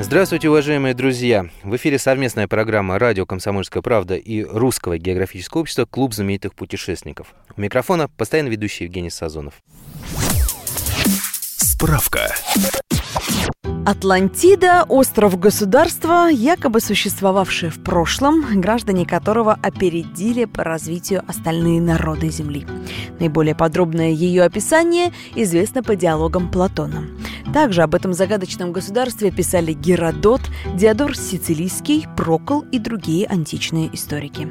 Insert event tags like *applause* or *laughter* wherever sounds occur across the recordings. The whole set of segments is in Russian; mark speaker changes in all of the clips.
Speaker 1: Здравствуйте, уважаемые друзья! В эфире совместная программа «Радио Комсомольская правда» и Русского географического общества «Клуб знаменитых путешественников». У микрофона постоянно ведущий Евгений Сазонов.
Speaker 2: Справка.
Speaker 3: Атлантида – остров-государства, якобы существовавшее в прошлом, граждане которого опередили по развитию остальные народы Земли. Наиболее подробное ее описание известно по диалогам Платона. Также об этом загадочном государстве писали Геродот, Диодор Сицилийский, Прокол и другие античные историки.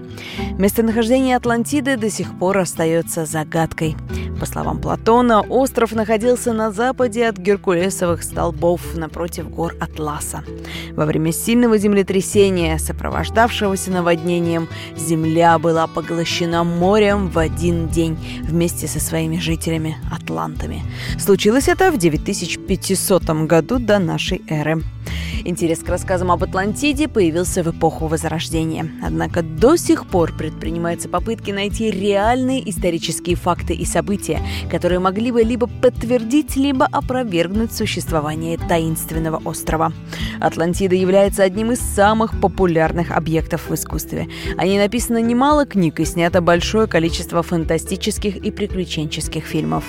Speaker 3: Местонахождение Атлантиды до сих пор остается загадкой. По словам Платона, остров находился на западе от Геркулесовых столбов напротив гор Атласа. Во время сильного землетрясения, сопровождавшегося наводнением, земля была поглощена морем в один день вместе со своими жителями – атлантами. Случилось это в 9500 600 году до нашей эры. Интерес к рассказам об Атлантиде появился в эпоху Возрождения. Однако до сих пор предпринимаются попытки найти реальные исторические факты и события, которые могли бы либо подтвердить, либо опровергнуть существование таинственного острова. Атлантида является одним из самых популярных объектов в искусстве. О ней написано немало книг и снято большое количество фантастических и приключенческих фильмов.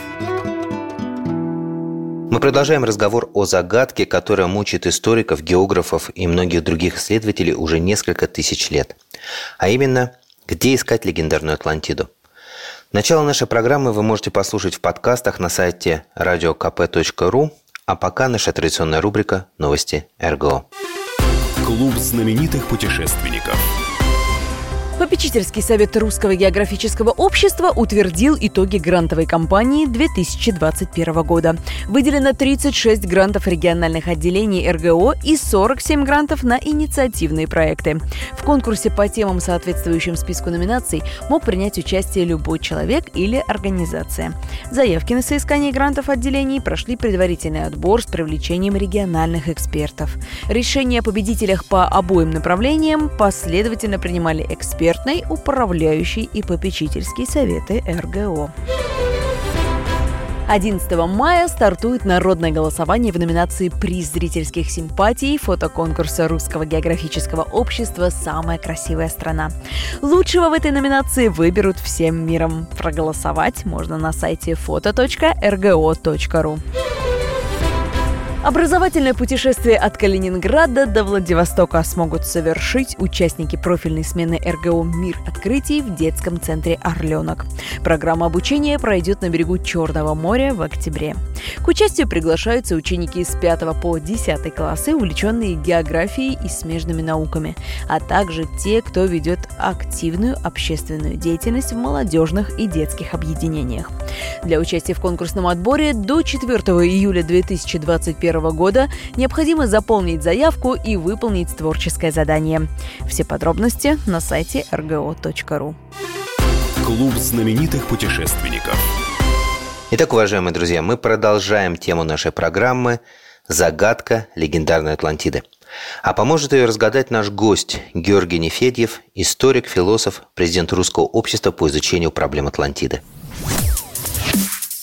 Speaker 1: Мы продолжаем разговор о загадке, которая мучает историков, географов и многих других исследователей уже несколько тысяч лет. А именно, где искать легендарную Атлантиду? Начало нашей программы вы можете послушать в подкастах на сайте radiokp.ru, а пока наша традиционная рубрика «Новости РГО».
Speaker 2: Клуб знаменитых путешественников –
Speaker 3: Попечительский совет Русского географического общества утвердил итоги грантовой кампании 2021 года. Выделено 36 грантов региональных отделений РГО и 47 грантов на инициативные проекты. В конкурсе по темам, соответствующим списку номинаций, мог принять участие любой человек или организация. Заявки на соискание грантов отделений прошли предварительный отбор с привлечением региональных экспертов. Решения о победителях по обоим направлениям последовательно принимали эксперты экспертной, управляющей и попечительские советы РГО. 11 мая стартует народное голосование в номинации «Приз зрительских симпатий» фотоконкурса Русского географического общества «Самая красивая страна». Лучшего в этой номинации выберут всем миром. Проголосовать можно на сайте foto.rgo.ru. Образовательное путешествие от Калининграда до Владивостока смогут совершить участники профильной смены РГО «Мир открытий» в детском центре «Орленок». Программа обучения пройдет на берегу Черного моря в октябре. К участию приглашаются ученики с 5 по 10 классы, увлеченные географией и смежными науками, а также те, кто ведет активную общественную деятельность в молодежных и детских объединениях. Для участия в конкурсном отборе до 4 июля 2021 2021 года необходимо заполнить заявку и выполнить творческое задание. Все подробности на сайте rgo.ru.
Speaker 2: Клуб знаменитых путешественников.
Speaker 1: Итак, уважаемые друзья, мы продолжаем тему нашей программы «Загадка легендарной Атлантиды». А поможет ее разгадать наш гость Георгий Нефедьев, историк, философ, президент Русского общества по изучению проблем Атлантиды.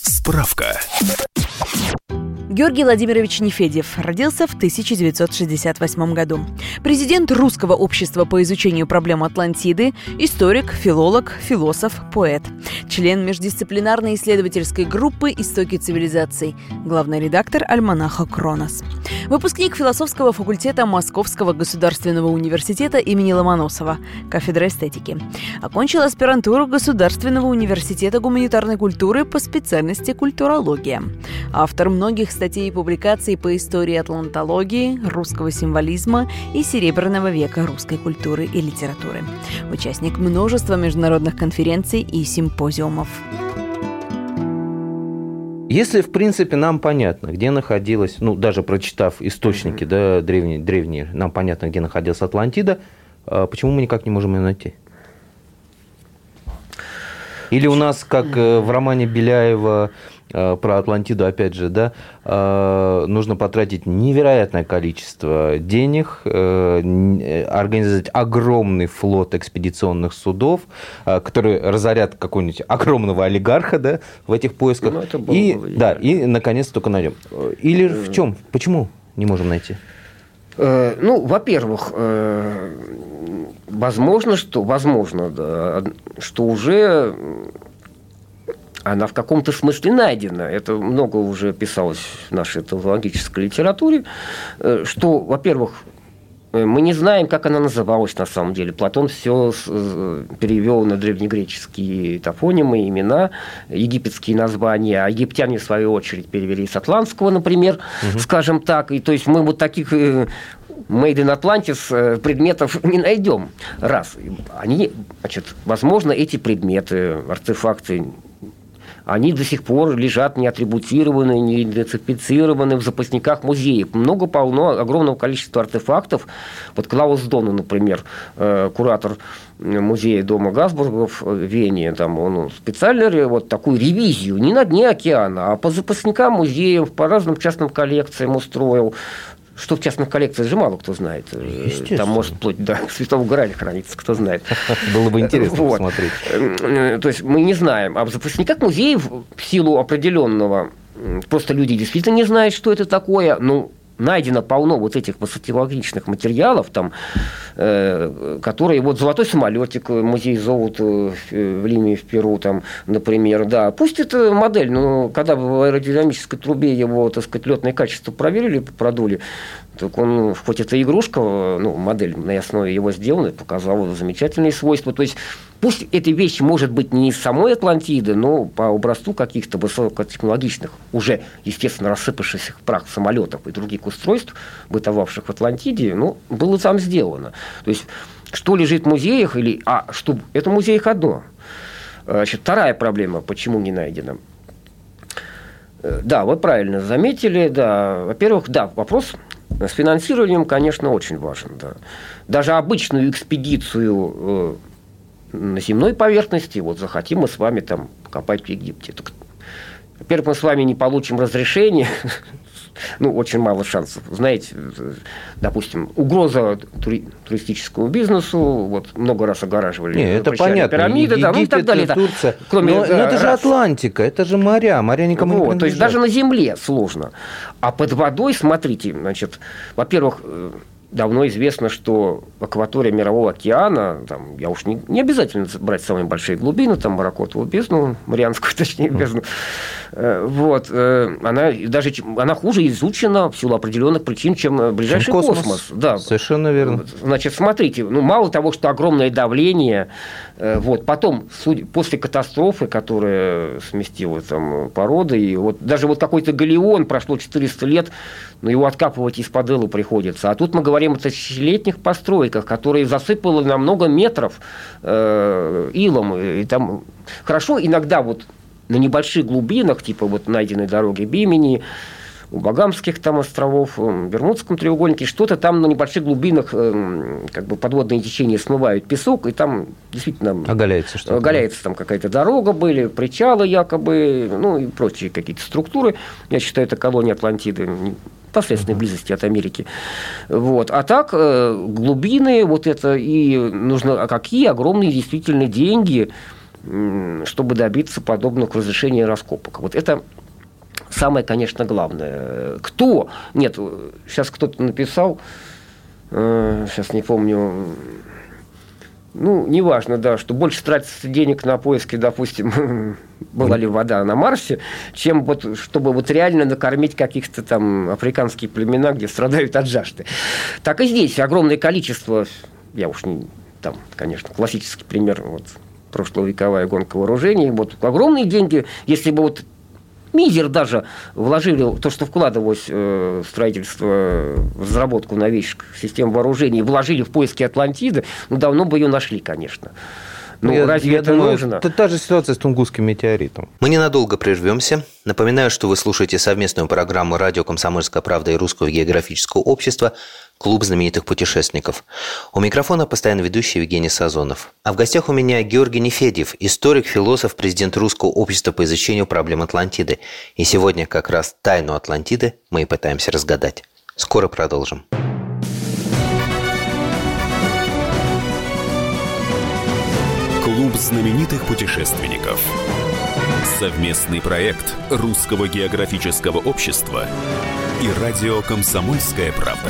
Speaker 2: Справка.
Speaker 3: Георгий Владимирович Нефедев родился в 1968 году. Президент Русского общества по изучению проблем Атлантиды, историк, филолог, философ, поэт. Член междисциплинарной исследовательской группы «Истоки цивилизаций», главный редактор альманаха «Кронос». Выпускник философского факультета Московского государственного университета имени Ломоносова, кафедра эстетики. Окончил аспирантуру Государственного университета гуманитарной культуры по специальности культурология. Автор многих статей и публикаций по истории атлантологии, русского символизма и серебряного века русской культуры и литературы. Участник множества международных конференций и симпозиумов.
Speaker 1: Если, в принципе, нам понятно, где находилась, ну, даже прочитав источники, да, древние, древние, нам понятно, где находилась Атлантида, а почему мы никак не можем ее найти? Или у нас, как э, в романе Беляева про Атлантиду, опять же, да, э, нужно потратить невероятное количество денег, э, организовать огромный флот экспедиционных судов, которые разорят какого-нибудь огромного олигарха, да, в этих поисках. Ну, и, да, и наконец только найдем. Или в чем? Почему не можем найти?
Speaker 4: Ну, во-первых, возможно, что, возможно, да, что уже она в каком-то смысле найдена. Это много уже писалось в нашей этологической литературе, э, что, во-первых, э, мы не знаем, как она называлась на самом деле. Платон все э, перевел на древнегреческие топонимы, имена, египетские названия, а египтяне, в свою очередь, перевели с атлантского, например, угу. скажем так. И то есть мы вот таких Made in Atlantis предметов *laughs* не найдем. Раз. Они, значит, возможно, эти предметы, артефакты они до сих пор лежат не атрибутированные, не идентифицированные в запасниках музеев. Много полно, огромного количества артефактов. Вот Клаус Дона, например, э, куратор музея дома Газбургов в Вене, там он специально вот такую ревизию не на дне океана, а по запасникам музеев, по разным частным коллекциям устроил что в частных коллекциях же мало кто знает. Там может вплоть до *laughs* Святого Граля храниться, кто знает. *laughs*
Speaker 1: Было бы интересно вот. посмотреть.
Speaker 4: Э, то есть мы не знаем. А в запасниках музеев в силу определенного просто люди действительно не знают, что это такое. Ну, найдено полно вот этих высотилогичных материалов, там, э, которые, вот золотой самолетик, э, музей золота в Лиме, в Перу, там, например, да, пусть это модель, но когда в аэродинамической трубе его, так сказать, летное качество проверили, продули, так он, хоть это игрушка, ну, модель на основе его сделана, показала замечательные свойства. То есть пусть эта вещь может быть не из самой Атлантиды, но по образцу каких-то высокотехнологичных, уже, естественно, рассыпавшихся прах самолетов и других устройств, бытовавших в Атлантиде, ну, было там сделано. То есть что лежит в музеях, или, а что, это в музеях одно. Значит, вторая проблема, почему не найдено. Э, да, вы правильно заметили, да. Во-первых, да, вопрос с финансированием, конечно, очень важен. Да. Даже обычную экспедицию э, на земной поверхности, вот захотим мы с вами там покопать в Египте. Так, во-первых, мы с вами не получим разрешение *laughs* ну, очень мало шансов. Знаете, допустим, угроза тури- туристическому бизнесу, вот много раз огораживали.
Speaker 1: Не, это понятно.
Speaker 4: Пирамиды,
Speaker 1: Египет, да, ну и так далее. Турция. Кроме, но, да, но это же Атлантика, это же моря, моря никому вот, не
Speaker 4: То есть даже на земле сложно. А под водой, смотрите, значит, во-первых, э, давно известно, что акватория Мирового океана, там, я уж не, не обязательно брать самые большие глубины, там Маракотову бездну, Марианскую, *laughs* точнее, бездну, э, вот, э, она даже она хуже изучена в силу определенных причин, чем э, ближайший чем космос. космос.
Speaker 1: Да. Совершенно верно.
Speaker 4: Значит, смотрите, ну, мало того, что огромное давление, вот, потом, после катастрофы, которая сместила там породы, и вот даже вот какой-то галеон, прошло 400 лет, но его откапывать из-под приходится. А тут мы говорим о тысячелетних постройках, которые засыпало на много метров э, илом. И там хорошо иногда вот на небольших глубинах, типа вот найденной дороги Бимени, у Багамских там островов, в Бермудском треугольнике, что-то там на небольших глубинах э, как бы подводные течения смывают песок, и там действительно...
Speaker 1: Оголяется что-то.
Speaker 4: Оголяется там какая-то дорога были, причалы якобы, ну и прочие какие-то структуры. Я считаю, это колония Атлантиды непосредственной близости от Америки. Вот. А так, э, глубины, вот это и нужно, а какие огромные действительно деньги, чтобы добиться подобных разрешений раскопок. Вот это самое, конечно, главное. Кто? Нет, сейчас кто-то написал, сейчас э, не помню, ну, неважно, да, что больше тратится денег на поиски, допустим, *laughs* была ли вода на Марсе, чем вот, чтобы вот реально накормить каких-то там африканские племена, где страдают от жажды. Так и здесь огромное количество, я уж не, там, конечно, классический пример, вот, прошловековая гонка вооружений, вот огромные деньги, если бы вот мизер даже вложили то, что вкладывалось э, в строительство, в разработку новейших систем вооружений, вложили в поиски Атлантиды, ну, давно бы ее нашли, конечно. Ну, я, разве я это думаю, нужно?
Speaker 5: Это та же ситуация с Тунгусским метеоритом.
Speaker 1: Мы ненадолго прервемся. Напоминаю, что вы слушаете совместную программу «Радио Комсомольская правда» и Русского географического общества «Клуб знаменитых путешественников». У микрофона постоянно ведущий Евгений Сазонов. А в гостях у меня Георгий Нефедьев, историк, философ, президент Русского общества по изучению проблем Атлантиды. И сегодня как раз тайну Атлантиды мы и пытаемся разгадать. Скоро продолжим.
Speaker 2: Клуб знаменитых путешественников. Совместный проект Русского географического общества и радио «Комсомольская правда».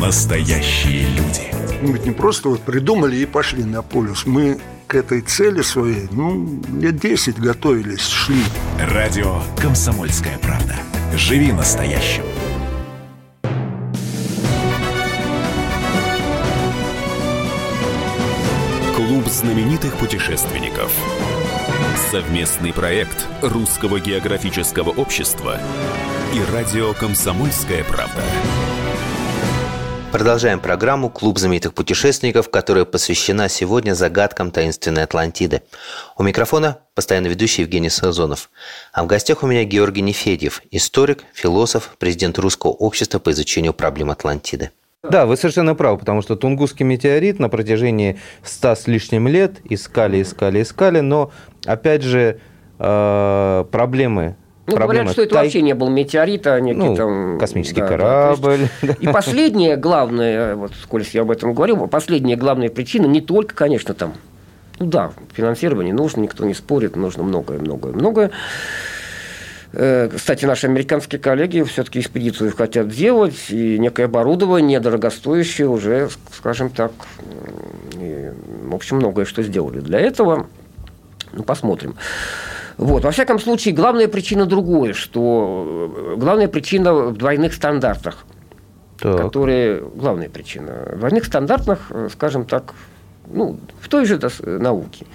Speaker 6: настоящие люди.
Speaker 7: Мы ведь не просто вот придумали и пошли на полюс. Мы к этой цели своей, ну, лет 10 готовились, шли.
Speaker 6: Радио «Комсомольская правда». Живи настоящим.
Speaker 2: Клуб знаменитых путешественников. Совместный проект Русского географического общества и радио «Комсомольская правда».
Speaker 1: Продолжаем программу «Клуб знаменитых путешественников», которая посвящена сегодня загадкам таинственной Атлантиды. У микрофона постоянно ведущий Евгений Сазонов. А в гостях у меня Георгий Нефедьев, историк, философ, президент Русского общества по изучению проблем Атлантиды.
Speaker 5: Да, вы совершенно правы, потому что Тунгусский метеорит на протяжении ста с лишним лет искали, искали, искали, но, опять же, э, проблемы
Speaker 4: ну, говорят, что это тай... вообще не был метеорит, а некий
Speaker 5: ну,
Speaker 4: там...
Speaker 5: Космический да, корабль.
Speaker 4: Да, есть... И последняя главная, вот сколько я об этом говорил, последняя главная причина не только, конечно, там, ну да, финансирование нужно, никто не спорит, нужно многое, многое, многое. Э, кстати, наши американские коллеги все-таки экспедицию хотят делать, и некое оборудование дорогостоящее уже, скажем так, и, в общем, многое что сделали для этого. Ну, посмотрим. Вот. Во всяком случае, главная причина другое, что э, главная причина в двойных стандартах. Так. Которые, главная причина, в двойных стандартах, э, скажем так, ну, в той же науке.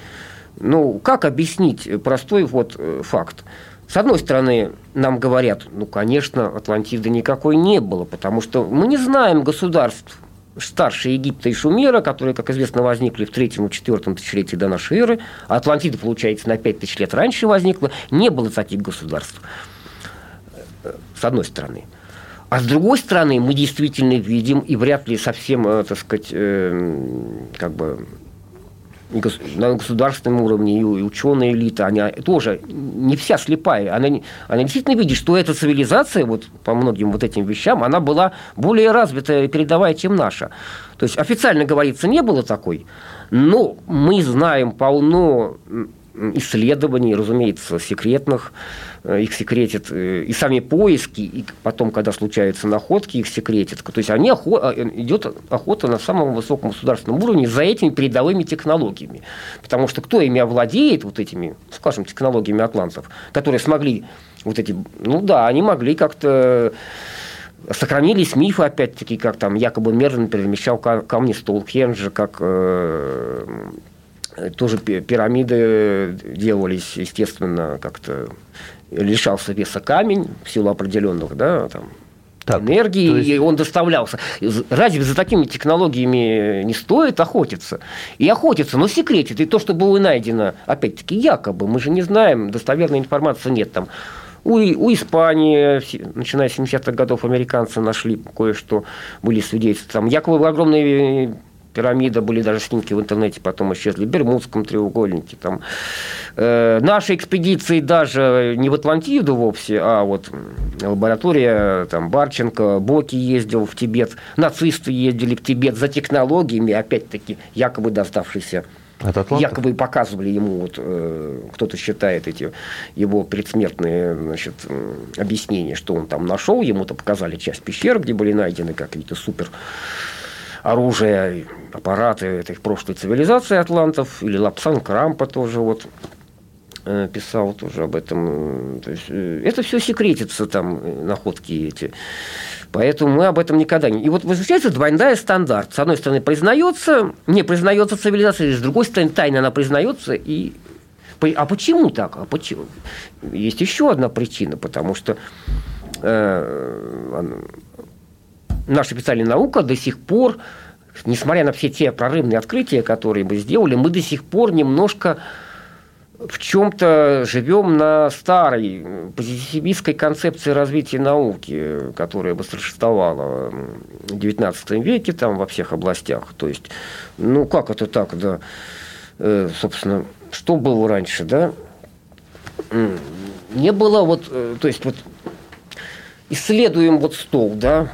Speaker 4: Ну, как объяснить простой вот факт? С одной стороны, нам говорят, ну, конечно, Атлантиды никакой не было, потому что мы не знаем государств старше Египта и Шумера, которые, как известно, возникли в третьем и четвертом тысячелетии до нашей эры. А Атлантида, получается, на пять тысяч лет раньше возникла. Не было таких государств. С одной стороны. А с другой стороны, мы действительно видим, и вряд ли совсем, э, так сказать, э, как бы на государственном уровне, и ученая элита, она тоже не вся слепая. Она, она действительно видит, что эта цивилизация, вот по многим вот этим вещам, она была более развитая и передовая, чем наша. То есть официально говорится, не было такой, но мы знаем полно исследований, разумеется, секретных, э, их секретят, э, и сами поиски, и потом, когда случаются находки, их секретят. То есть они охо... Э, идет охота на самом высоком государственном уровне за этими передовыми технологиями. Потому что кто ими овладеет, вот этими, скажем, технологиями атлантов, которые смогли вот эти, ну да, они могли как-то сохранились мифы, опять-таки, как там якобы Мерлин перемещал камни Столкенджа, как тоже пирамиды делались, естественно, как-то лишался веса камень в силу определенных, да, там, так, энергии, есть... и он доставлялся. Разве за такими технологиями не стоит охотиться? И охотиться, но секретит. И то, что было найдено, опять-таки, якобы, мы же не знаем, достоверной информации нет там. У, у Испании, начиная с 70-х годов, американцы нашли кое-что, были свидетельства. Там якобы огромные пирамида, были даже снимки в интернете, потом исчезли, в Бермудском треугольнике. Там. Э, наши экспедиции даже не в Атлантиду вовсе, а вот лаборатория там, Барченко, Боки ездил в Тибет, нацисты ездили в Тибет за технологиями, опять-таки, якобы доставшиеся якобы показывали ему, вот, э, кто-то считает эти его предсмертные значит, объяснения, что он там нашел, ему-то показали часть пещер, где были найдены какие-то супер оружие, аппараты этой прошлой цивилизации атлантов, или Лапсан Крампа тоже вот э, писал тоже об этом. То есть, э, это все секретится там, э, находки эти. Поэтому мы об этом никогда не... И вот возвращается двойная стандарт. С одной стороны, признается, не признается цивилизация, с другой стороны, тайна она признается и а почему так? А почему? Есть еще одна причина, потому что наша специальная наука до сих пор, несмотря на все те прорывные открытия, которые мы сделали, мы до сих пор немножко в чем-то живем на старой позитивистской концепции развития науки, которая восторжествовала в XIX веке там во всех областях. То есть, ну как это так, да, э, собственно, что было раньше, да? Не было вот, э, то есть вот исследуем вот стол, да,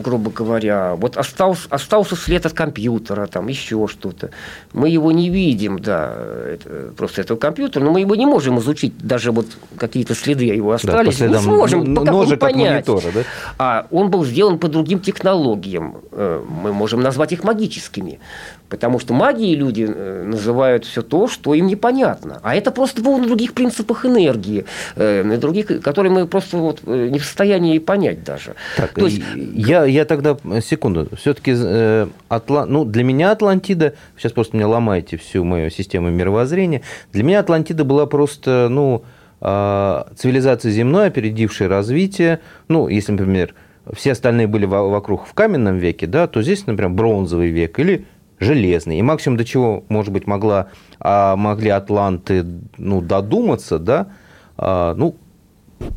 Speaker 4: грубо говоря, вот остался, остался след от компьютера, там еще что-то. Мы его не видим, да, это, просто этого компьютера, но мы его не можем изучить, даже вот какие-то следы его остались, да, не сможем по ножик понять. Монитора, да? А он был сделан по другим технологиям, э, мы можем назвать их магическими. Потому что магией люди э, называют все то, что им непонятно. А это просто было на других принципах энергии, э, на других, которые мы просто вот э, не в состоянии понять даже.
Speaker 5: Так, то есть... я, я тогда, секунду, все-таки э, Атла... ну, для меня Атлантида, сейчас просто мне ломаете всю мою систему мировоззрения, для меня Атлантида была просто, ну, цивилизация земной, опередившая развитие, ну, если, например, все остальные были вокруг в каменном веке, да, то здесь, например, бронзовый век или железный. И максимум до чего, может быть, могла, а, могли атланты ну, додуматься, да, а, ну,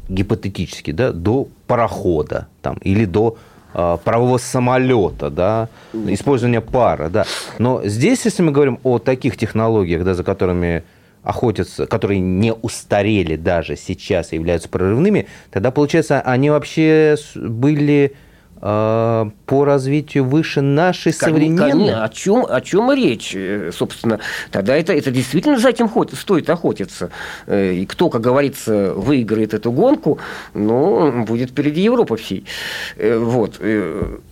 Speaker 5: гипотетически, да, до парохода там, или до а, парового самолета, да, использования пара, да. Но здесь, если мы говорим о таких технологиях, да, за которыми охотятся, которые не устарели даже сейчас и являются прорывными, тогда, получается, они вообще были по развитию выше нашей современной. Конечно,
Speaker 4: о чем, о чем речь, э, собственно. Тогда это, это действительно за этим стоит охотиться. Э, и кто, как говорится, выиграет эту гонку, ну, будет впереди Европы всей. Э, вот.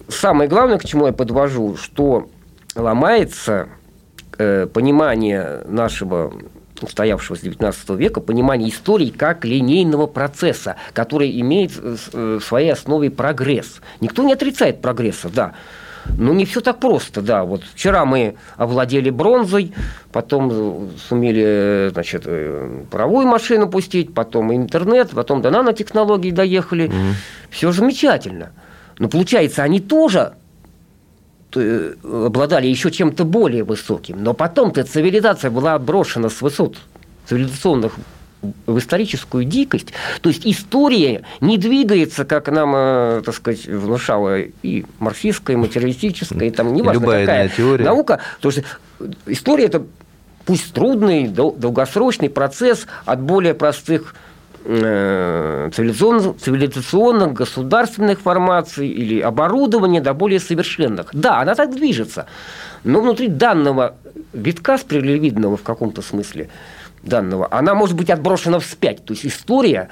Speaker 4: Самое главное, к чему я подвожу, что ломается понимание нашего устоявшего с XIX века, понимание истории как линейного процесса, который имеет э, э, в своей основе прогресс. Никто не отрицает прогресса, да. Но не все так просто, да. Вот вчера мы овладели бронзой, потом э, сумели, значит, паровую машину пустить, потом интернет, потом до нанотехнологий доехали. Mm-hmm. Все замечательно. Но получается, они тоже Э, обладали еще чем-то более высоким. Но потом-то цивилизация была отброшена с высот цивилизационных в историческую дикость. То есть история не двигается, как нам, э, так сказать, внушала и марксистская, и материалистическая, и там неважно Любая какая теория. наука. То есть история – это пусть трудный, долгосрочный процесс от более простых цивилизационных, цивилизационных государственных формаций или оборудования до более совершенных. Да, она так движется, но внутри данного витка спиралевидного в каком-то смысле данного, она может быть отброшена вспять. То есть история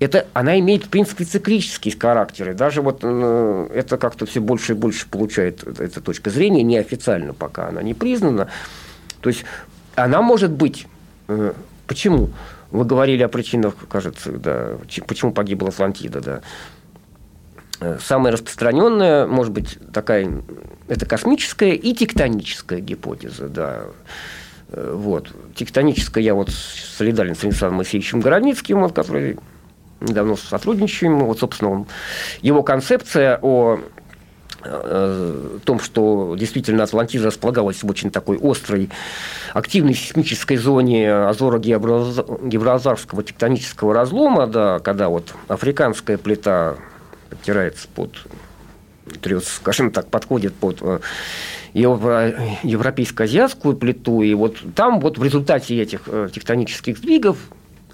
Speaker 4: это, она имеет, в принципе, циклический характер. И даже вот э, это как-то все больше и больше получает эта точка зрения, неофициально пока она не признана. То есть она может быть... Э, почему? Вы говорили о причинах, кажется, да, почему погибла Атлантида, да. Э, самая распространенная, может быть, такая, это космическая и тектоническая гипотеза, да. Э, вот. Тектоническая, я вот солидарен с Александром Моисеевичем Городницким, вот, который давно сотрудничаем. Вот, собственно, его концепция о том, что действительно Атлантида располагалась в очень такой острой, активной сейсмической зоне Азоро-Гевразарского тектонического разлома, да, когда вот африканская плита подтирается под скажем так, подходит под э, европейско-азиатскую плиту, и вот там вот в результате этих э, тектонических сдвигов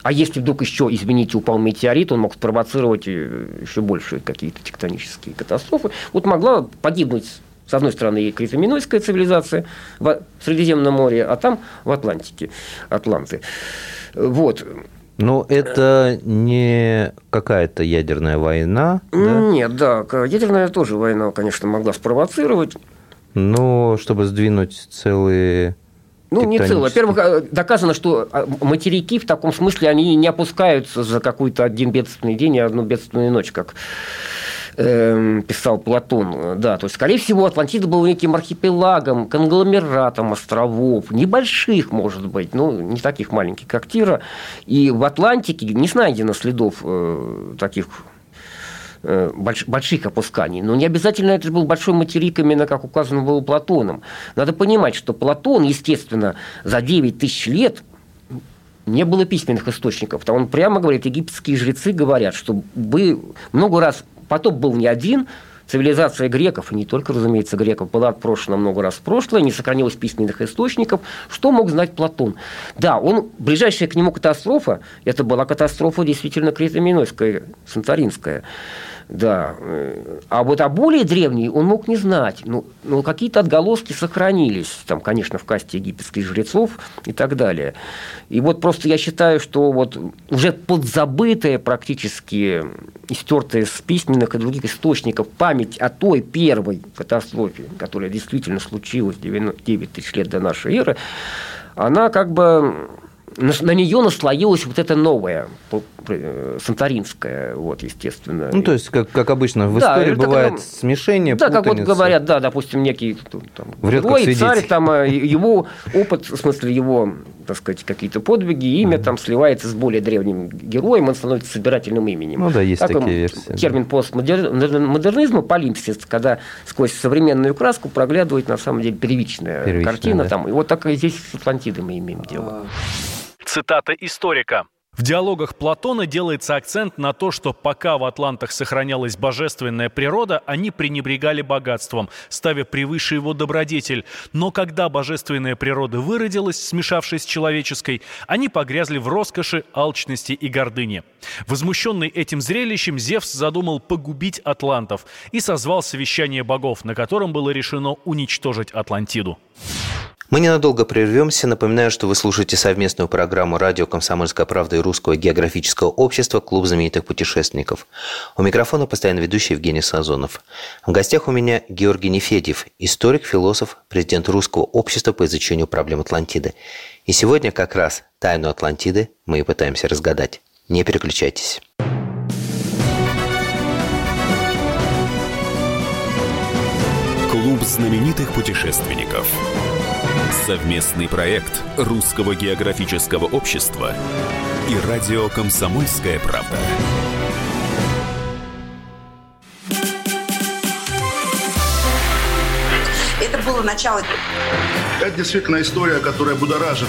Speaker 4: а если вдруг еще, извините, упал метеорит, он мог спровоцировать э, еще больше какие-то тектонические катастрофы. Вот могла погибнуть с одной стороны, критоминойская цивилизация в Средиземном море, а там в Атлантике, Атланты. Вот.
Speaker 5: Но это не какая-то ядерная война,
Speaker 4: да? Нет, да, ядерная тоже война, конечно, могла спровоцировать.
Speaker 5: Но чтобы сдвинуть целые
Speaker 4: ну, не целый. Во-первых, э, доказано, что а, материки в таком смысле, они не опускаются за какой-то один бедственный день и одну бедственную ночь, как эм, писал Платон. Да, то есть, скорее всего, Атлантида был неким архипелагом, конгломератом островов, небольших, может быть, ну, не таких маленьких, как Тира. И в Атлантике не найдено следов э, таких больш- больших опусканий. Но не обязательно это был большой материк, именно как указано было Платоном. Надо понимать, что Платон, естественно, за 9 тысяч лет не было письменных источников. Там он прямо говорит, египетские жрецы говорят, что вы много раз, потоп был не один, цивилизация греков, и не только, разумеется, греков, была отпрошена много раз в прошлое, не сохранилось письменных источников. Что мог знать Платон? Да, он, ближайшая к нему катастрофа, это была катастрофа действительно критоминойская, санторинская. Да. э, А вот о более древней он мог не знать. Ну, ну, какие-то отголоски сохранились. Там, конечно, в касте египетских жрецов и так далее. И вот просто я считаю, что вот уже подзабытая практически, истертая с письменных и других источников память о той первой катастрофе, которая действительно случилась 9 тысяч лет до нашей эры, она как бы на, на нее наслоилась вот эта новая по- э, санторинская, вот, естественно.
Speaker 5: Ну, то есть, как, как обычно, в
Speaker 4: Да,
Speaker 5: истории
Speaker 4: это
Speaker 5: бывает
Speaker 4: как-
Speaker 5: смешение,
Speaker 4: Да, как вот
Speaker 5: путаница.
Speaker 4: говорят, да, допустим, некий там,
Speaker 5: Врет как
Speaker 4: герой, царь, там, э, его опыт, в смысле его, так сказать, какие-то подвиги, имя там сливается с более древним героем, он становится собирательным именем.
Speaker 5: Ну да, есть
Speaker 4: Так,
Speaker 5: такие версии, да.
Speaker 4: Термин постмодернизма, полимпсис, когда сквозь современную краску проглядывает на самом деле первичная,
Speaker 5: Первичная,
Speaker 4: картина.
Speaker 5: да.
Speaker 4: Там, и вот так и здесь с Атлантидой мы имеем дело.
Speaker 8: Цитата историка. В диалогах Платона делается акцент на то, что пока в Атлантах сохранялась божественная природа, они пренебрегали богатством, ставя превыше его добродетель. Но когда божественная природа выродилась, смешавшись с человеческой, они погрязли в роскоши, алчности и гордыне. Возмущенный этим зрелищем, Зевс задумал погубить атлантов и созвал совещание богов, на котором было решено уничтожить Атлантиду.
Speaker 1: Мы ненадолго прервемся. Напоминаю, что вы слушаете совместную программу «Радио Комсомольская правда» и Русского географического общества «Клуб знаменитых путешественников». У микрофона постоянно ведущий Евгений Сазонов. В гостях у меня Георгий Нефедьев, историк, философ, президент Русского общества по изучению проблем Атлантиды. И сегодня как раз тайну Атлантиды мы и пытаемся разгадать. Не переключайтесь.
Speaker 2: Клуб знаменитых путешественников. Совместный проект Русского географического общества и радио «Комсомольская правда».
Speaker 9: Это было начало.
Speaker 10: Это действительно история, которая будоражит.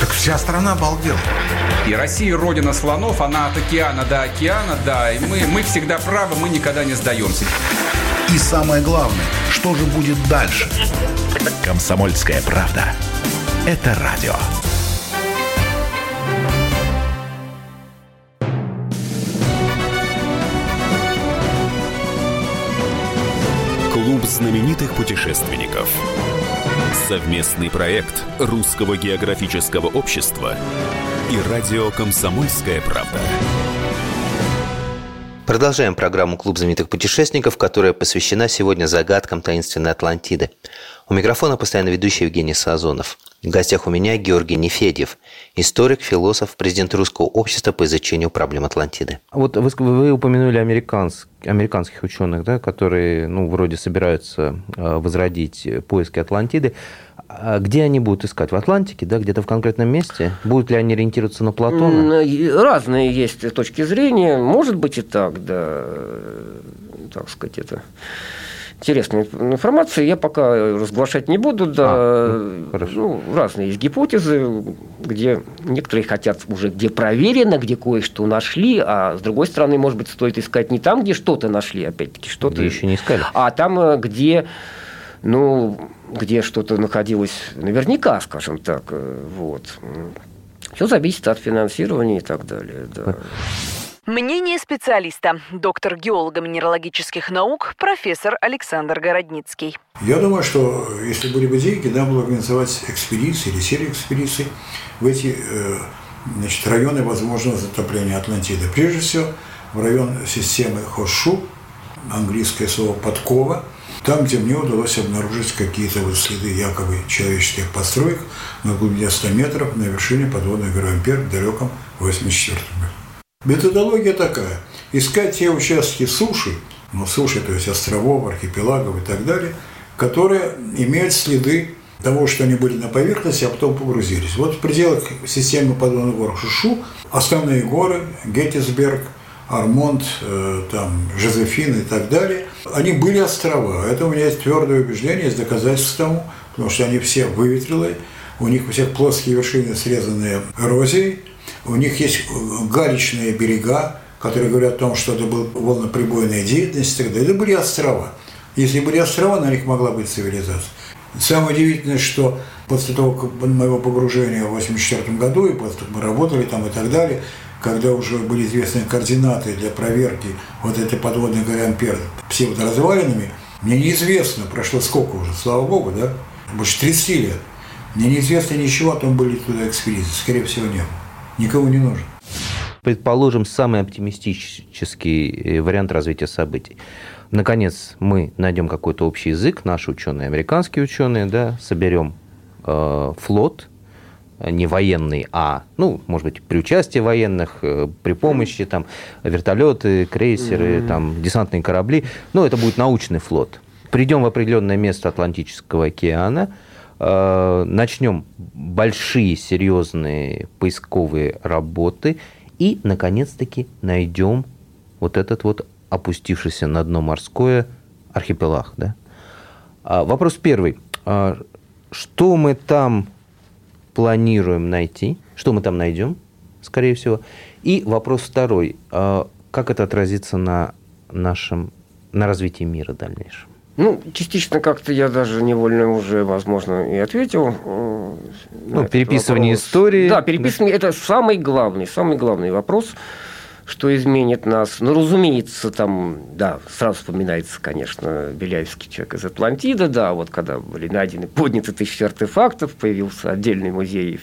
Speaker 11: Так вся страна обалдела.
Speaker 12: И Россия родина слонов, она от океана до океана, да. И мы, мы всегда правы, мы никогда не сдаемся.
Speaker 11: И самое главное, что же будет дальше?
Speaker 6: Комсомольская правда. Это радио.
Speaker 2: Клуб знаменитых путешественников. Совместный проект Русского географического общества и радио «Комсомольская правда».
Speaker 1: Продолжаем программу «Клуб знаменитых путешественников», которая посвящена сегодня загадкам таинственной Атлантиды. У микрофона постоянно ведущий Евгений Сазонов. В гостях у меня Георгий Нефедьев, историк, философ, президент Русского общества по изучению проблем Атлантиды.
Speaker 5: Вот вы, вы упомянули американс- американских ученых, да, которые, ну, вроде собираются э, возродить поиски Атлантиды. А где они будут искать? В Атлантике, да, где-то в конкретном месте? Будут ли они ориентироваться на Платона?
Speaker 4: Разные есть точки зрения. Может быть и так, да. Так сказать, это интересная информация. Я пока разглашать не буду. Да.
Speaker 5: А, ну.
Speaker 4: Ну, разные есть гипотезы, где некоторые хотят уже, где проверено, где кое-что нашли, а с другой стороны, может быть, стоит искать не там, где что-то нашли, опять-таки, что-то...
Speaker 5: Где еще не искали.
Speaker 4: А там, э, где, ну, где что-то находилось наверняка, скажем так, э, вот. Все зависит от финансирования и так далее, да.
Speaker 3: Мнение специалиста, доктор геолого-минералогических наук, профессор Александр Городницкий.
Speaker 13: Я думаю, что если были бы деньги, надо было организовать экспедиции или серию экспедиций в эти э, значит, районы возможного затопления Атлантиды. Прежде всего, в район системы Хошу, английское слово «подкова», там, где мне удалось обнаружить какие-то вот следы якобы человеческих построек на глубине 100 метров на вершине подводной горы Ампер в далеком 84 году. Методология такая. Искать те участки суши, ну, суши, то есть островов, архипелагов и так далее, которые имеют следы того, что они были на поверхности, а потом погрузились. Вот в пределах системы подводных гор Шушу основные горы, Геттисберг, Армонт, э, там, Жозефин и так далее, они были острова. Это у меня есть твердое убеждение, есть доказательства тому, потому что они все выветрилые, у них у всех плоские вершины, срезанные эрозией, у них есть галечные берега, которые говорят о том, что это была волноприбойная деятельность и так далее. Это были острова. Если были острова, на них могла быть цивилизация. Самое удивительное, что после того, как моего погружения в 1984 году, и после того, как мы работали там и так далее, когда уже были известны координаты для проверки вот этой подводной горы Ампер псевдоразвалинами, мне неизвестно, прошло сколько уже, слава богу, да, больше 30 лет, мне неизвестно ничего о том, были туда экспедиции, скорее всего, не было. Никому не нужно.
Speaker 5: Предположим, самый оптимистический э, вариант развития событий. Наконец, мы найдем какой-то общий язык, наши ученые, американские ученые, да, соберем э, флот, не военный, а, ну, может быть, при участии военных, э, при помощи там вертолеты, крейсеры, mm-hmm. там десантные корабли. Ну, это будет научный флот. Придем в определенное место Атлантического океана, э, начнем большие серьезные поисковые работы и, наконец-таки, найдем вот этот вот опустившийся на дно морское архипелаг. Да? А, вопрос первый. А, что мы там планируем найти? Что мы там найдем, скорее всего? И вопрос второй. А, как это отразится на нашем на развитии мира дальнейшем?
Speaker 4: Ну, частично как-то я даже невольно уже, возможно, и ответил. Э,
Speaker 5: ну, переписывание вопрос. истории.
Speaker 4: Да, переписывание да. – это самый главный, самый главный вопрос – что изменит нас. Ну, разумеется, там, да, сразу вспоминается, конечно, Беляевский человек из Атлантиды, да, вот когда были найдены, подняты тысячи артефактов, появился отдельный музей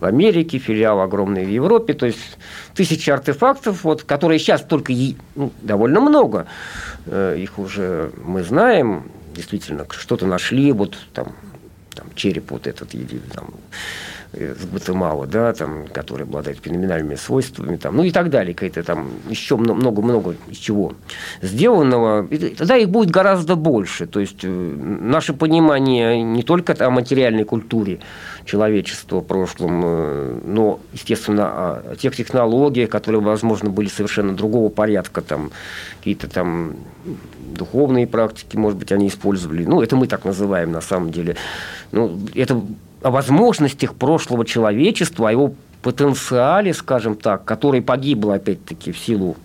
Speaker 4: в Америке, филиал огромный в Европе, то есть тысячи артефактов, вот, которые сейчас только ну, довольно много, э, их уже мы знаем, действительно, что-то нашли, вот там, там череп вот этот, там, с Гватемалы, да, там, который обладает феноменальными свойствами, там, ну и так далее, какие-то там еще много-много из чего сделанного, и тогда их будет гораздо больше. То есть э, наше понимание не только о материальной культуре человечества в прошлом, э, но, естественно, о тех технологиях, которые, возможно, были совершенно другого порядка, там, какие-то там духовные практики, может быть, они использовали. Ну, это мы так называем на самом деле. Ну, это о возможностях прошлого человечества, о его потенциале, скажем так, который погибл, опять-таки, в силу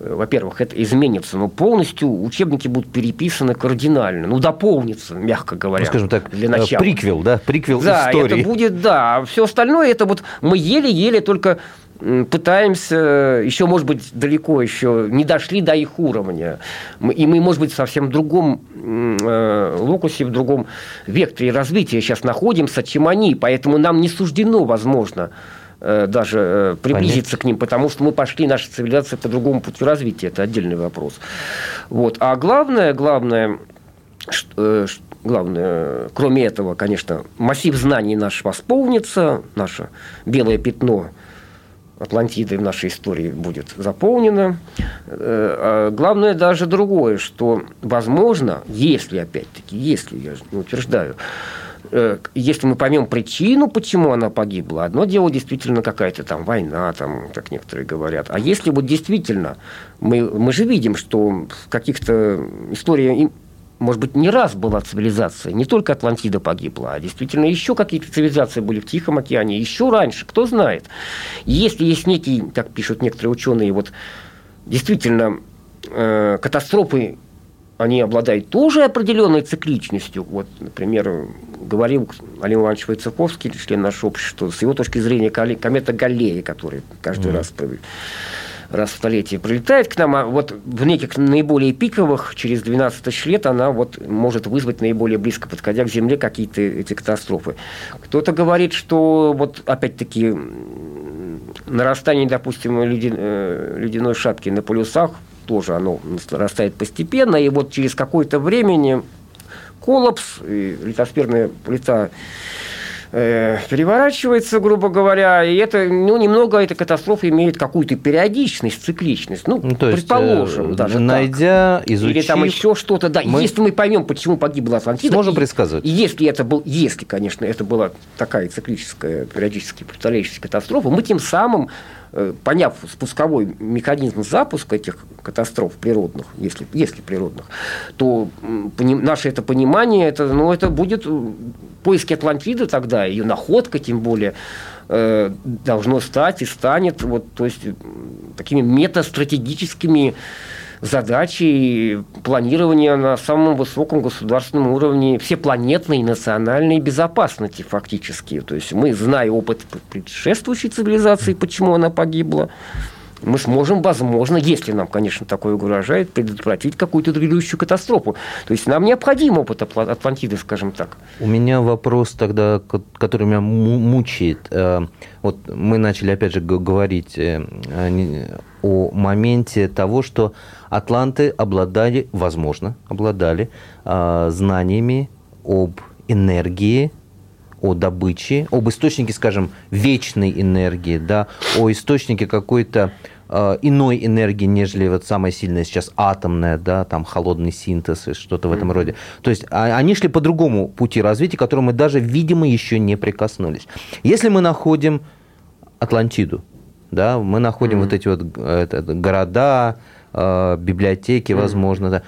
Speaker 4: э, во-первых, это изменится, но полностью учебники будут переписаны кардинально, ну, дополнится, мягко говоря. Ну,
Speaker 5: скажем так, для э, начала. приквел, да, приквел
Speaker 4: да,
Speaker 5: истории.
Speaker 4: Да, это будет, да, все остальное, это вот мы еле-еле только пытаемся, еще, может быть, далеко еще не дошли до их уровня. И мы, может быть, в совсем другом э, локусе, в другом векторе развития сейчас находимся, чем они. Поэтому нам не суждено, возможно, э, даже э, приблизиться Понятно. к ним, потому что мы пошли, наша цивилизация по другому пути развития. Это отдельный вопрос. Вот. А главное, главное, главное, кроме этого, конечно, массив знаний наш восполнится, наше белое пятно – Атлантиды в нашей истории будет заполнена. Э, а главное даже другое, что, возможно, если, опять-таки, если, я не утверждаю, э, если мы поймем причину, почему она погибла, одно дело действительно какая-то там война, там, как некоторые говорят. А если вот действительно, мы, мы же видим, что в каких-то историях может быть, не раз была цивилизация, не только Атлантида погибла, а действительно еще какие-то цивилизации были в Тихом океане, еще раньше, кто знает. Если есть некий, как пишут некоторые ученые, вот действительно э, катастрофы, они обладают тоже определенной цикличностью. Вот, например, говорил Алим Иванович Войцеховский, член нашего общества, с его точки зрения комета Галлея, который каждый mm-hmm. раз раз в столетие прилетает к нам, а вот в неких наиболее пиковых, через 12 тысяч лет, она вот может вызвать наиболее близко, подходя к Земле, какие-то эти катастрофы. Кто-то говорит, что вот опять-таки нарастание, допустим, ледяной шапки на полюсах тоже оно растает постепенно, и вот через какое-то времени коллапс, литосферная плита э, переворачивается, грубо говоря, и это, ну, немного эта катастрофа имеет какую-то периодичность, цикличность. Ну, ну то предположим, есть, даже
Speaker 5: найдя, так. изучив...
Speaker 4: Или там еще что-то, да. Мы... Если мы поймем, почему погибла Атлантида...
Speaker 5: Сможем и, предсказывать.
Speaker 4: Если это был, если, конечно, это была такая циклическая, периодически повторяющаяся катастрофа, мы тем самым Э, поняв спусковой механизм запуска этих катастроф природных, если, если природных, то наше это понимание, это, ну, это будет э, поиски Атлантиды тогда, ее находка тем более, э, должно стать и станет вот, то есть, такими метастратегическими задачи планирования на самом высоком государственном уровне всепланетной национальной безопасности фактически. То есть мы, зная опыт предшествующей цивилизации, почему она погибла, мы сможем, возможно, если нам, конечно, такое угрожает, предотвратить какую-то грядущую катастрофу. То есть нам необходим опыт Атлантиды, скажем так.
Speaker 5: У меня вопрос тогда, который меня мучает. Э, вот мы начали, опять же, говорить э, о моменте того, что атланты обладали, возможно, обладали э, знаниями об энергии, о добыче, об источнике, скажем, вечной энергии, да, о источнике какой-то э, иной энергии, нежели вот самая сильная сейчас атомная, да, там холодный синтез и что-то в этом роде. То есть а, они шли по другому пути развития, к которому мы даже, видимо, еще не прикоснулись. Если мы находим Атлантиду, да, мы находим mm-hmm. вот эти вот это, города, э, библиотеки, mm-hmm. возможно, да.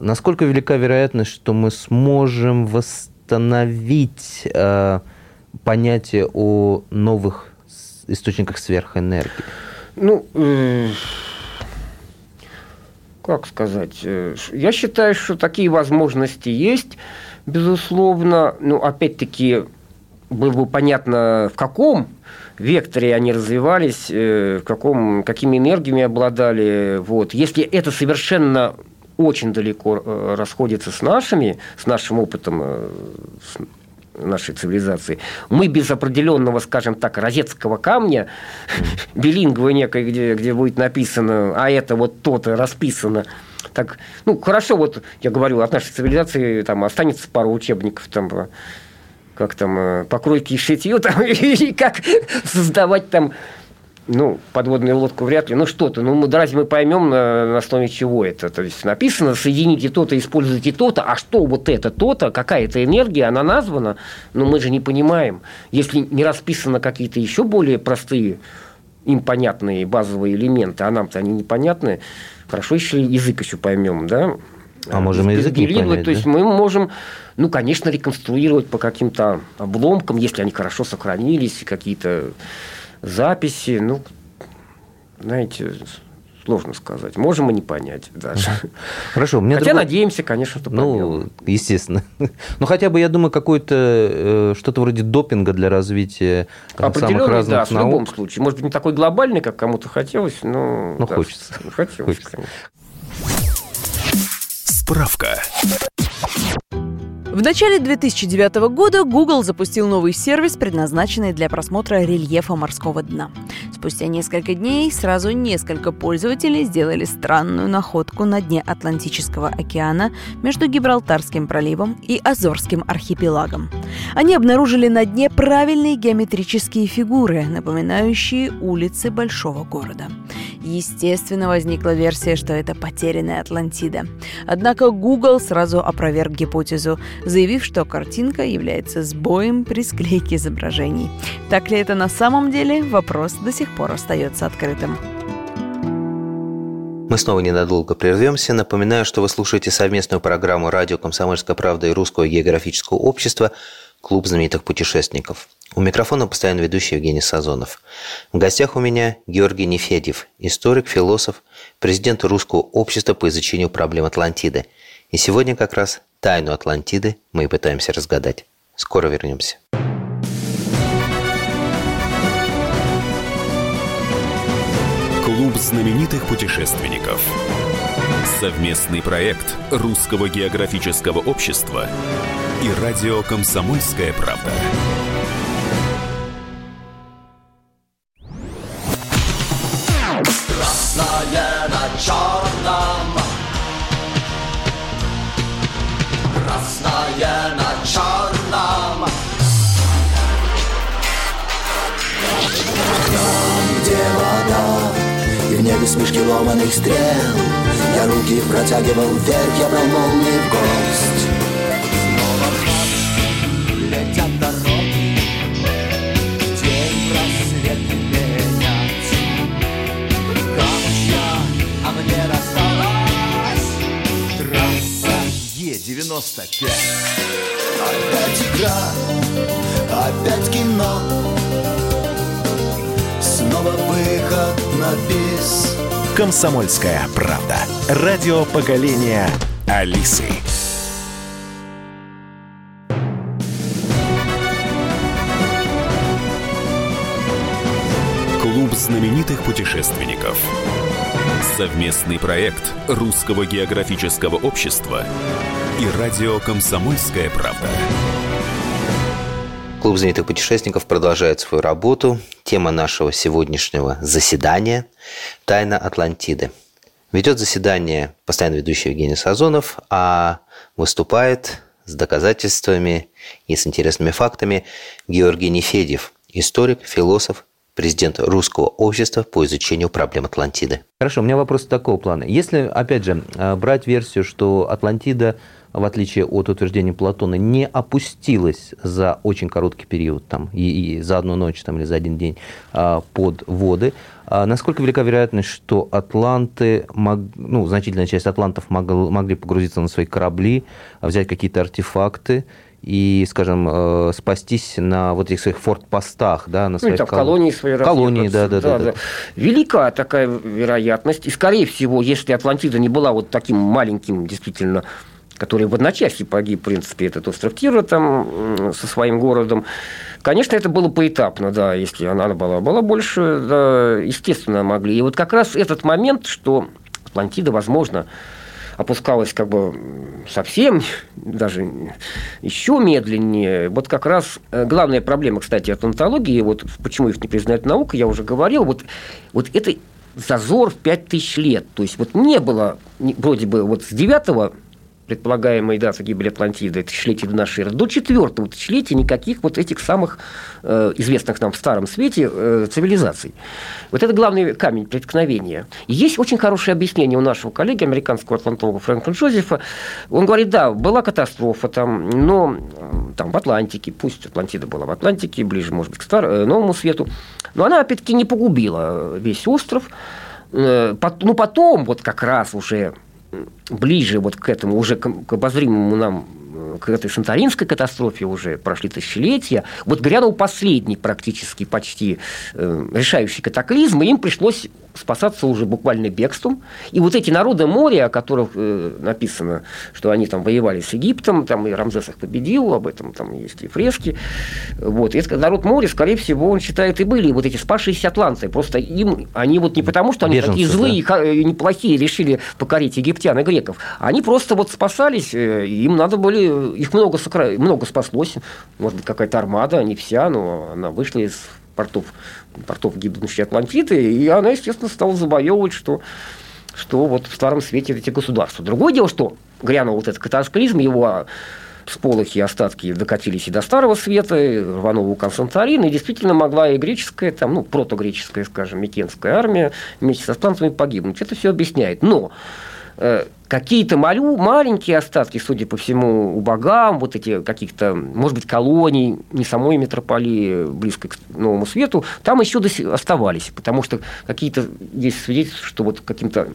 Speaker 5: Насколько велика вероятность, что мы сможем восстановить установить э, понятие о новых источниках сверхэнергии?
Speaker 4: Ну, э, как сказать? Э, я считаю, что такие возможности есть, безусловно. Ну, опять-таки, было бы понятно, в каком векторе они развивались, э, в каком, какими энергиями обладали. Вот. Если это совершенно очень далеко э, расходится с нашими, с нашим опытом э, с нашей цивилизации. Мы без определенного, скажем так, розетского камня, *laughs* билинговой некой, где, где будет написано, а это вот то-то расписано, так, ну, хорошо, вот я говорю, от нашей цивилизации там останется пару учебников, там, как там, э, покройки и шитье, *laughs* там, и как создавать там ну, подводную лодку вряд ли, ну что-то, ну мы, разве мы поймем на, на основе чего это? То есть написано, соедините то-то, используйте то-то, а что вот это, то-то, какая-то энергия, она названа, но мы же не понимаем. Если не расписано какие-то еще более простые, им понятные базовые элементы, а нам-то они непонятны, хорошо, если язык еще поймем, да?
Speaker 5: А можем язык не понять,
Speaker 4: То есть мы можем, ну, конечно, реконструировать по каким-то обломкам, если они хорошо сохранились, какие-то записи, ну, знаете, сложно сказать. Можем и не понять даже.
Speaker 5: Хорошо.
Speaker 4: Хотя другой... надеемся, конечно, что
Speaker 5: Ну, поймем. естественно. *laughs* Ну, хотя бы, я думаю, какое-то э, что-то вроде допинга для развития
Speaker 4: там, самых разных да, наук. в любом случае. Может быть, не такой глобальный, как кому-то хотелось, но...
Speaker 5: Ну, да, хочется.
Speaker 4: Хотелось, хочется. конечно.
Speaker 2: Справка.
Speaker 3: В начале 2009 года Google запустил новый сервис, предназначенный для просмотра рельефа морского дна. Спустя несколько дней сразу несколько пользователей сделали странную находку на дне Атлантического океана между Гибралтарским проливом и Азорским архипелагом. Они обнаружили на дне правильные геометрические фигуры, напоминающие улицы большого города. Естественно, возникла версия, что это потерянная Атлантида. Однако Google сразу опроверг гипотезу заявив, что картинка является сбоем при склейке изображений. Так ли это на самом деле, вопрос до сих пор остается открытым.
Speaker 1: Мы снова ненадолго прервемся. Напоминаю, что вы слушаете совместную программу «Радио Комсомольская правда» и Русского географического общества «Клуб знаменитых путешественников». У микрофона постоянно ведущий Евгений Сазонов. В гостях у меня Георгий Нефедьев, историк, философ, президент Русского общества по изучению проблем Атлантиды. И сегодня как раз Тайну Атлантиды мы и пытаемся разгадать. Скоро вернемся.
Speaker 2: Клуб знаменитых путешественников. Совместный проект Русского географического общества и радио «Комсомольская правда».
Speaker 14: Красное Białe na
Speaker 15: czarnym Там, где вода И в небе смешки ломаных стрел Я руки протягивал вверх, я брал молнии в гость Е-95 Опять игра, опять кино Снова выход на бис
Speaker 6: «Комсомольская правда». Радио поколения Алисы.
Speaker 2: Клуб знаменитых путешественников. Совместный проект Русского географического общества и радио «Комсомольская правда».
Speaker 1: Клуб знаменитых путешественников продолжает свою работу. Тема нашего сегодняшнего заседания – «Тайна Атлантиды». Ведет заседание постоянно ведущий Евгений Сазонов, а выступает с доказательствами и с интересными фактами Георгий Нефедев, историк, философ, президент Русского общества по изучению проблем Атлантиды.
Speaker 5: Хорошо, у меня вопрос такого плана. Если, опять же, брать версию, что Атлантида в отличие от утверждения Платона, не опустилась за очень короткий период, там, и, и за одну ночь там, или за один день а, под воды. А насколько велика вероятность, что атланты, мог, ну, значительная часть атлантов мог, могли погрузиться на свои корабли, взять какие-то артефакты и, скажем, э, спастись на вот этих своих фортпостах, да, на
Speaker 4: ну,
Speaker 5: своих
Speaker 4: и там, кол... колонии свои
Speaker 5: Колонии, да да, да, да, да.
Speaker 4: Велика такая вероятность. И, скорее всего, если Атлантида не была вот таким маленьким, действительно, который в одночасье погиб, в принципе, этот остров Тира там со своим городом. Конечно, это было поэтапно, да, если она была, была больше, да, естественно, могли. И вот как раз этот момент, что Атлантида, возможно, опускалась как бы совсем, *laughs* даже еще медленнее. Вот как раз э, главная проблема, кстати, атлантологии, вот почему их не признает наука, я уже говорил, вот, вот это зазор в 5000 лет. То есть вот не было вроде бы вот с 9 предполагаемой даты гибели Атлантиды, тысячелетия до нашей эры, до четвертого тысячелетия никаких вот этих самых э, известных нам в Старом Свете э, цивилизаций. Вот это главный камень преткновения. И есть очень хорошее объяснение у нашего коллеги, американского атлантолога Фрэнка Джозефа. Он говорит, да, была катастрофа там, но там в Атлантике, пусть Атлантида была в Атлантике, ближе, может быть, к Стар... Э, Новому Свету, но она, опять-таки, не погубила весь остров. Э, ну, потом, вот как раз уже ближе вот к этому, уже к обозримому нам к этой санторинской катастрофе уже прошли тысячелетия, вот грянул последний практически почти э, решающий катаклизм, и им пришлось спасаться уже буквально бегством. И вот эти народы моря, о которых э, написано, что они там воевали с Египтом, там и Рамзес их победил, об этом там есть и фрески. Вот. И этот народ моря, скорее всего, он считает, и были вот эти спасшиеся атланты. Просто им, они вот не потому, что они Беженцы, такие злые да? и неплохие, решили покорить египтян и греков. Они просто вот спасались, э, им надо были, их много, сокра... много спаслось. Может быть, какая-то армада, не вся, но она вышла из портов, портов гибнущей Атлантиды, и она, естественно, стала завоевывать, что, что вот в Старом Свете эти государства. Другое дело, что грянул вот этот катаклизм, его сполохи и остатки докатились и до Старого Света, и рванула у Константарина, и действительно могла и греческая, там, ну, протогреческая, скажем, Микенская армия вместе со станциями погибнуть. Это все объясняет. Но какие-то малю, маленькие остатки, судя по всему, у богам, вот эти каких-то, может быть, колоний, не самой метрополии, близко к Новому Свету, там еще оставались, потому что какие-то есть свидетельства, что вот каким-то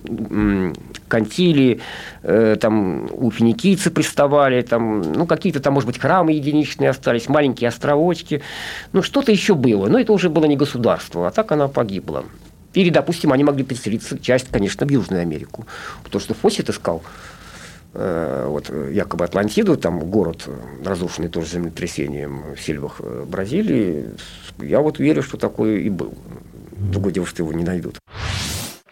Speaker 4: кантили, э, там у финикийцы приставали, там, ну, какие-то там, может быть, храмы единичные остались, маленькие островочки, ну, что-то еще было, но это уже было не государство, а так она погибла. Или, допустим, они могли переселиться часть, конечно, в Южную Америку. Потому что Фосит искал э, вот, якобы Атлантиду, там город, разрушенный тоже землетрясением в сельвах э, Бразилии. Я вот верю, что такое и был. Другое дело, что его не найдут.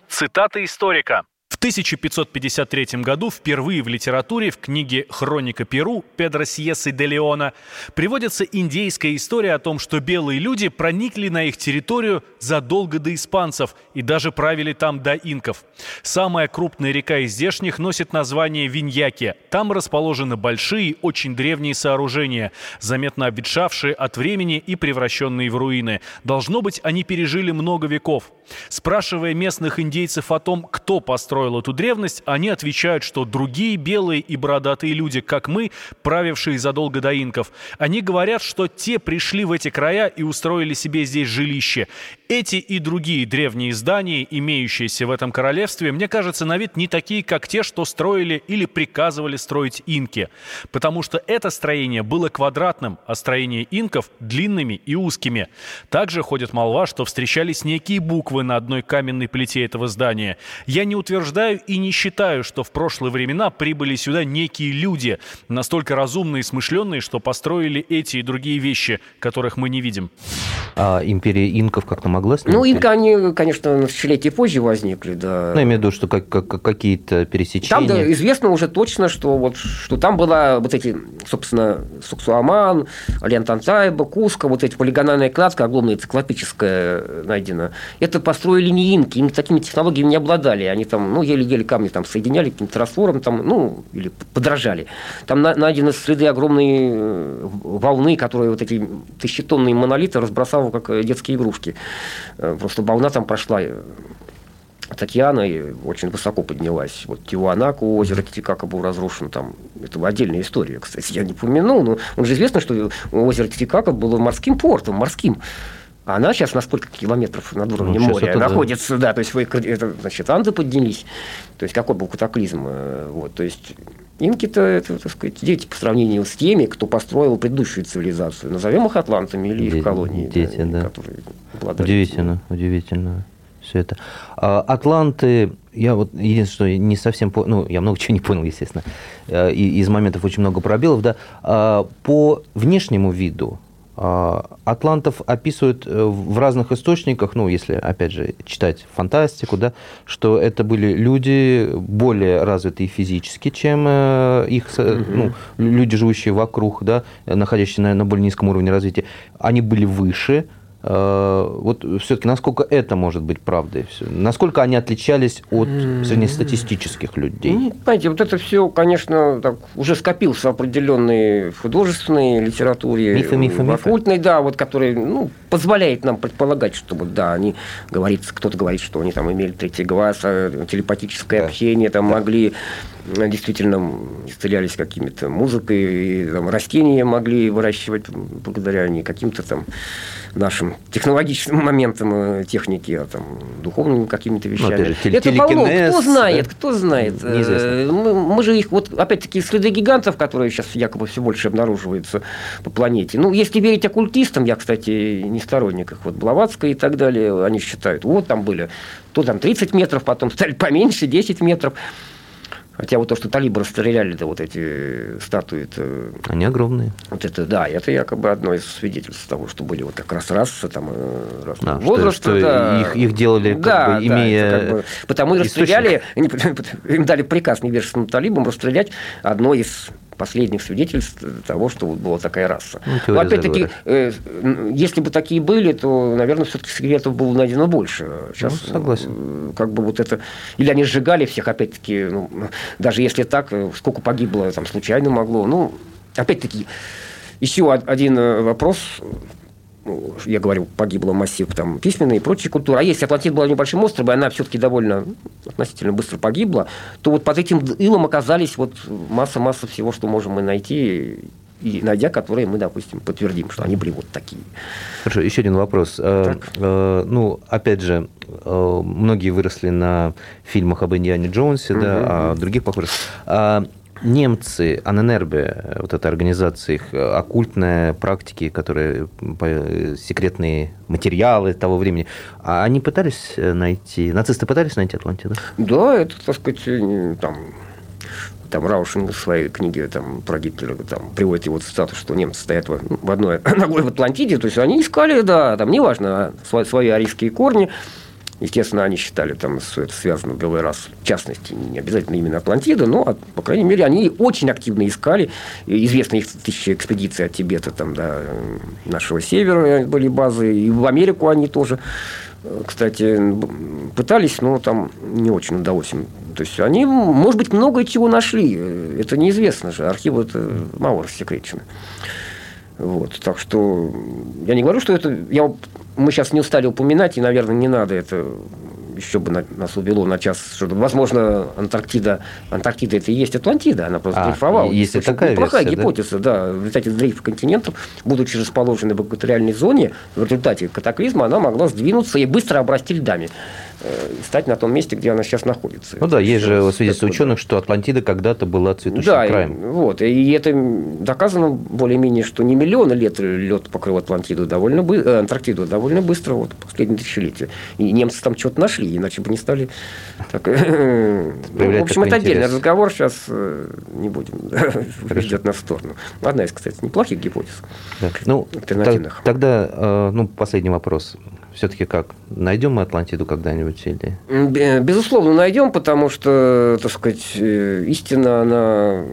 Speaker 8: Цитата историка. В 1553 году впервые в литературе в книге «Хроника Перу» Педро Сьесы де Леона приводится индейская история о том, что белые люди проникли на их территорию задолго до испанцев и даже правили там до инков. Самая крупная река из здешних носит название Виньяки. Там расположены большие, очень древние сооружения, заметно обветшавшие от времени и превращенные в руины. Должно быть, они пережили много веков. Спрашивая местных индейцев о том, кто построил эту древность, они отвечают, что другие белые и бородатые люди, как мы, правившие задолго до инков, они говорят, что те пришли в эти края и устроили себе здесь жилище. Эти и другие древние здания, имеющиеся в этом королевстве, мне кажется, на вид не такие, как те, что строили или приказывали строить инки. Потому что это строение было квадратным, а строение инков – длинными и узкими. Также ходит молва, что встречались некие буквы на одной каменной плите этого здания. Я не утверждаю и не считаю, что в прошлые времена прибыли сюда некие люди, настолько разумные и смышленные, что построили эти и другие вещи, которых мы не видим.
Speaker 5: А империя инков как-то могла с ним?
Speaker 4: Ну, инка, они, конечно, на тысячелетие позже возникли, да.
Speaker 5: Ну, я имею в виду, что как, как, какие-то пересечения.
Speaker 4: Там да, известно уже точно, что, вот, что там была вот эти, собственно, Суксуаман, Алиантантайба, Куска, вот эти полигональная кладка, огромная циклопическая найдена. Это построили не инки, им такими технологиями не обладали. Они там, ну, еле-еле камни там соединяли каким-то раствором, там, ну, или подражали. Там найдены следы огромной э, волны, которые вот эти тысячетонные монолиты разбросал как э, детские игрушки. Э, просто волна там прошла от океана и очень высоко поднялась. Вот Тиуанаку, озеро Титикака был разрушен, там, это отдельная история, кстати, я не помянул, но он же известно, что озеро Титикака было морским портом, морским. А она сейчас на сколько километров над уровнем ну, моря находится, да. да, то есть вы, это, значит, Анды поднялись, то есть какой был катаклизм, вот, то есть Инки-то, это, так сказать, дети по сравнению с теми, кто построил предыдущую цивилизацию. Назовем их атлантами или их колонии.
Speaker 5: Дети, да. да. Которые удивительно, удивительно все это. А, Атланты, я вот единственное, что не совсем понял, ну, я много чего не понял, естественно, э, и из моментов очень много пробелов, да, а, по внешнему виду атлантов описывают э, в разных источниках, ну, если, опять же, читать фантастику, да, что это были люди более развитые физически, чем э, их, ну, люди, живущие вокруг, да, находящиеся на, на более низком уровне развития. Они были выше, Э, вот все-таки насколько это может быть правдой? Насколько они отличались от среднестатистических людей?
Speaker 4: Ну, знаете, вот это все, конечно, так, уже скопился в определенной художественной литературе,
Speaker 5: мифы, мифы,
Speaker 4: в оккультной, да, вот, который ну, позволяет нам предполагать, что вот, да, они говорится, кто-то говорит, что они там имели третий глаз, а телепатическое да. общение, там да. могли действительно исцелялись какими-то музыкой, и, там, растения могли выращивать благодаря не каким-то там нашим технологическим *laughs* моментам э, техники, а там духовными какими-то ну, вещами. Ну, Это полно. Кто знает, кто знает. Э, мы, мы же их, вот опять-таки, следы гигантов, которые сейчас якобы все больше обнаруживаются по планете. Ну, если верить оккультистам, я, кстати, не сторонник их, вот Блаватская и так далее, они считают, вот там были, то там 30 метров, потом стали *laughs* поменьше, 10 метров. Хотя вот то, что талибы расстреляли, да, вот эти статуи. Это,
Speaker 5: Они огромные.
Speaker 4: Вот это, да, это якобы одно из свидетельств того, что были вот как раз расы, там, э, раз, а, возраста. Что, что
Speaker 5: да. их, их делали, как да, бы, имея да, как бы,
Speaker 4: Потому и расстреляли, *laughs* им дали приказ невежественным талибам расстрелять одно из последних свидетельств того, что вот была такая раса. Ну, Но опять-таки, э, если бы такие были, то, наверное, все-таки секретов было найдено больше.
Speaker 5: Сейчас, ну, согласен.
Speaker 4: Как бы вот это... Или они сжигали всех, опять-таки, ну, даже если так, э, сколько погибло, там, случайно могло. Ну, опять-таки, еще один э, вопрос ну, я говорю, погибло массив там, письменной и прочей культуры. А если Атлантида была небольшим островом, и она все-таки довольно относительно быстро погибла, то вот под этим илом оказались вот масса-масса всего, что можем мы найти, и найдя которые мы, допустим, подтвердим, что они были вот такие.
Speaker 5: Хорошо, еще один вопрос. Э, так. Э, ну, опять же, э, многие выросли на фильмах об Индиане Джонсе, угу. да, а других похожих. А немцы, Аненербе, вот эта организация, их э, оккультная практики, которые секретные материалы того времени, а они пытались э, найти, нацисты пытались найти Атлантиду?
Speaker 4: Да, это, так сказать, э, там, там Раушин в своей книге там, про Гитлера там, приводит его цитату, что немцы стоят в, одной *clears throat* ногой в Атлантиде, то есть они искали, да, там неважно, свои, свои арийские корни, Естественно, они считали, там, что это связано белый раз, в частности, не обязательно именно Атлантида, но, по крайней мере, они очень активно искали. Известны их тысячи экспедиций от Тибета, там, до нашего севера были базы, и в Америку они тоже, кстати, пытались, но там не очень удалось им. То есть они, может быть, много чего нашли. Это неизвестно же. Архивы это мало рассекречены. Вот, так что я не говорю, что это... Я, мы сейчас не устали упоминать, и, наверное, не надо это еще бы нас увело на час, что, возможно, Антарктида, Антарктида это и есть Атлантида, она просто а, дрейфовала.
Speaker 5: Если такая
Speaker 4: плохая
Speaker 5: версия,
Speaker 4: гипотеза, да? да, в результате дрейфа континентов, будучи расположенной в экваториальной зоне, в результате катаклизма она могла сдвинуться и быстро обрасти льдами. Э, стать на том месте, где она сейчас находится.
Speaker 5: Ну да, есть же свидетельство ученых, что Атлантида когда-то была цветущим
Speaker 4: да,
Speaker 5: краем.
Speaker 4: И, вот, и это доказано более-менее, что не миллионы лет лед покрыл Атлантиду довольно бы, э, Антарктиду довольно быстро, вот, последние тысячелетия. И немцы там что-то нашли, иначе бы не стали так... ну, в общем, это отдельный разговор, сейчас э, не будем ведет на сторону. Одна из, кстати, неплохих гипотез.
Speaker 5: Да. Ну, альтернативных. Тогда, ну, последний вопрос все-таки как? Найдем мы Атлантиду когда-нибудь или?
Speaker 4: Безусловно, найдем, потому что, так сказать, э, истина, она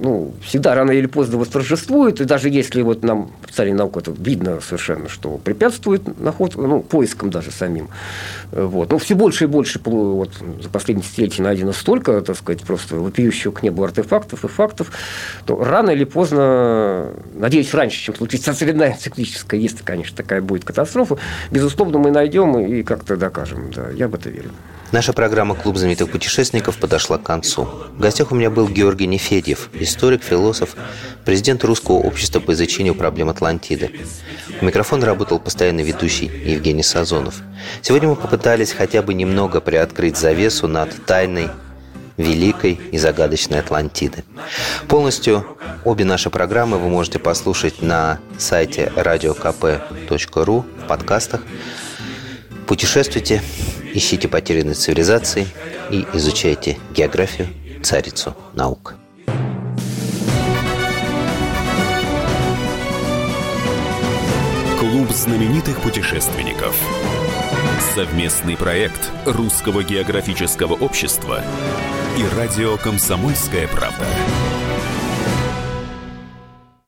Speaker 4: ну, всегда рано или поздно восторжествует, и даже если вот нам в царе наук это видно совершенно, что препятствует наход, ну, поискам даже самим. Вот. Но все больше и больше вот, за последние десятилетия найдено столько, так сказать, просто вопиющих к небу артефактов и фактов, то рано или поздно, надеюсь, раньше, чем случится *laughs* очередная циклическая, если, конечно, такая будет катастрофа, безусловно, безусловно, мы найдем и как-то докажем. Да, я в это верю.
Speaker 1: Наша программа «Клуб знаменитых путешественников» подошла к концу. В гостях у меня был Георгий Нефедьев, историк, философ, президент Русского общества по изучению проблем Атлантиды. У микрофона работал постоянный ведущий Евгений Сазонов. Сегодня мы попытались хотя бы немного приоткрыть завесу над тайной великой и загадочной Атлантиды. Полностью обе наши программы вы можете послушать на сайте radiokp.ru в подкастах. Путешествуйте, ищите потерянные цивилизации и изучайте географию, царицу наук.
Speaker 2: Клуб знаменитых путешественников. Совместный проект Русского географического общества и радио «Комсомольская правда».